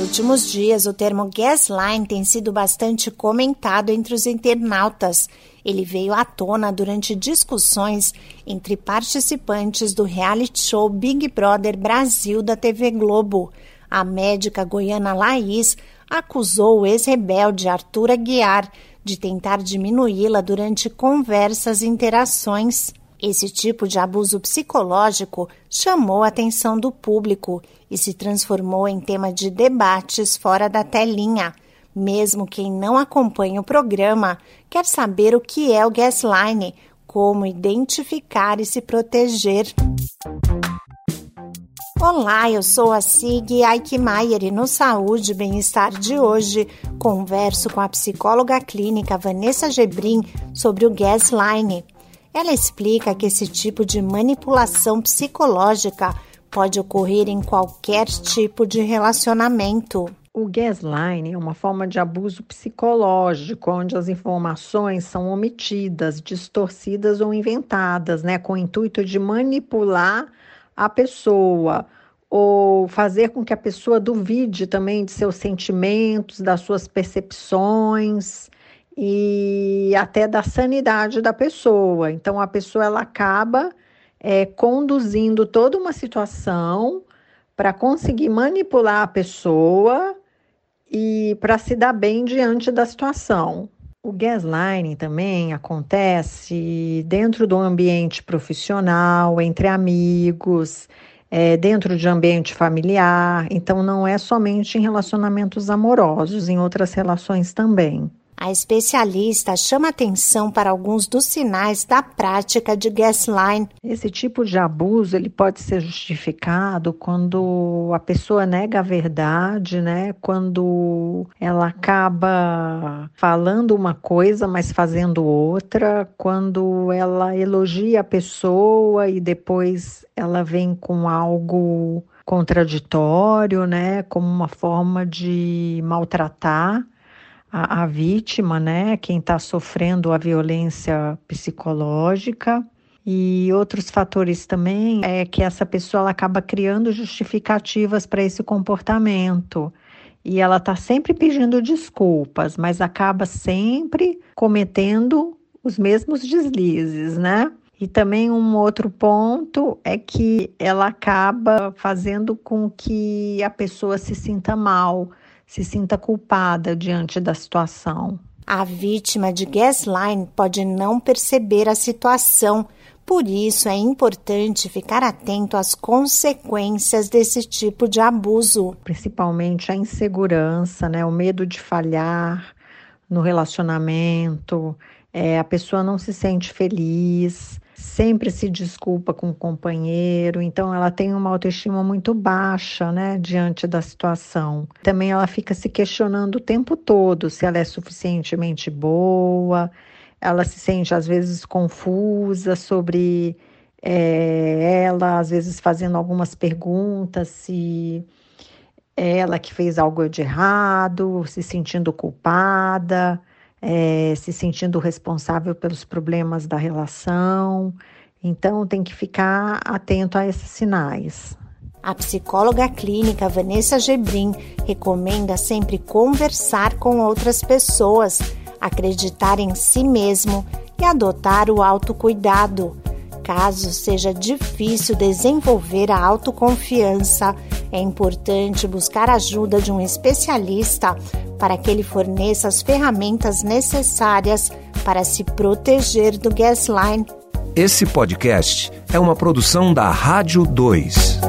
últimos dias, o termo gasline tem sido bastante comentado entre os internautas. Ele veio à tona durante discussões entre participantes do reality show Big Brother Brasil da TV Globo. A médica goiana Laís acusou o ex-rebelde Arthur Aguiar de tentar diminuí-la durante conversas e interações. Esse tipo de abuso psicológico chamou a atenção do público e se transformou em tema de debates fora da telinha. Mesmo quem não acompanha o programa quer saber o que é o gasline, como identificar e se proteger. Olá, eu sou a Sig Aikmaier e no Saúde e Bem-Estar de hoje converso com a psicóloga clínica Vanessa Gebrim sobre o gasline. Ela explica que esse tipo de manipulação psicológica pode ocorrer em qualquer tipo de relacionamento. O gaslighting é uma forma de abuso psicológico, onde as informações são omitidas, distorcidas ou inventadas, né, com o intuito de manipular a pessoa ou fazer com que a pessoa duvide também de seus sentimentos, das suas percepções e até da sanidade da pessoa. Então a pessoa ela acaba é, conduzindo toda uma situação para conseguir manipular a pessoa e para se dar bem diante da situação. O gaslighting também acontece dentro do ambiente profissional, entre amigos, é, dentro de ambiente familiar, então não é somente em relacionamentos amorosos, em outras relações também. A especialista chama atenção para alguns dos sinais da prática de gasline. Esse tipo de abuso ele pode ser justificado quando a pessoa nega a verdade, né? Quando ela acaba falando uma coisa, mas fazendo outra, quando ela elogia a pessoa e depois ela vem com algo contraditório, né? Como uma forma de maltratar a, a vítima, né, quem está sofrendo a violência psicológica. E outros fatores também é que essa pessoa ela acaba criando justificativas para esse comportamento. E ela está sempre pedindo desculpas, mas acaba sempre cometendo os mesmos deslizes, né? E também um outro ponto é que ela acaba fazendo com que a pessoa se sinta mal, se sinta culpada diante da situação. A vítima de gasline pode não perceber a situação, por isso é importante ficar atento às consequências desse tipo de abuso. Principalmente a insegurança, né, o medo de falhar no relacionamento, é, a pessoa não se sente feliz, sempre se desculpa com o companheiro, então ela tem uma autoestima muito baixa, né, diante da situação. Também ela fica se questionando o tempo todo se ela é suficientemente boa, ela se sente às vezes confusa sobre é, ela, às vezes fazendo algumas perguntas se é ela que fez algo de errado, se sentindo culpada é, se sentindo responsável pelos problemas da relação. Então, tem que ficar atento a esses sinais. A psicóloga clínica Vanessa Gebrim recomenda sempre conversar com outras pessoas, acreditar em si mesmo e adotar o autocuidado. Caso seja difícil desenvolver a autoconfiança, é importante buscar ajuda de um especialista para que ele forneça as ferramentas necessárias para se proteger do gasline. Esse podcast é uma produção da Rádio 2.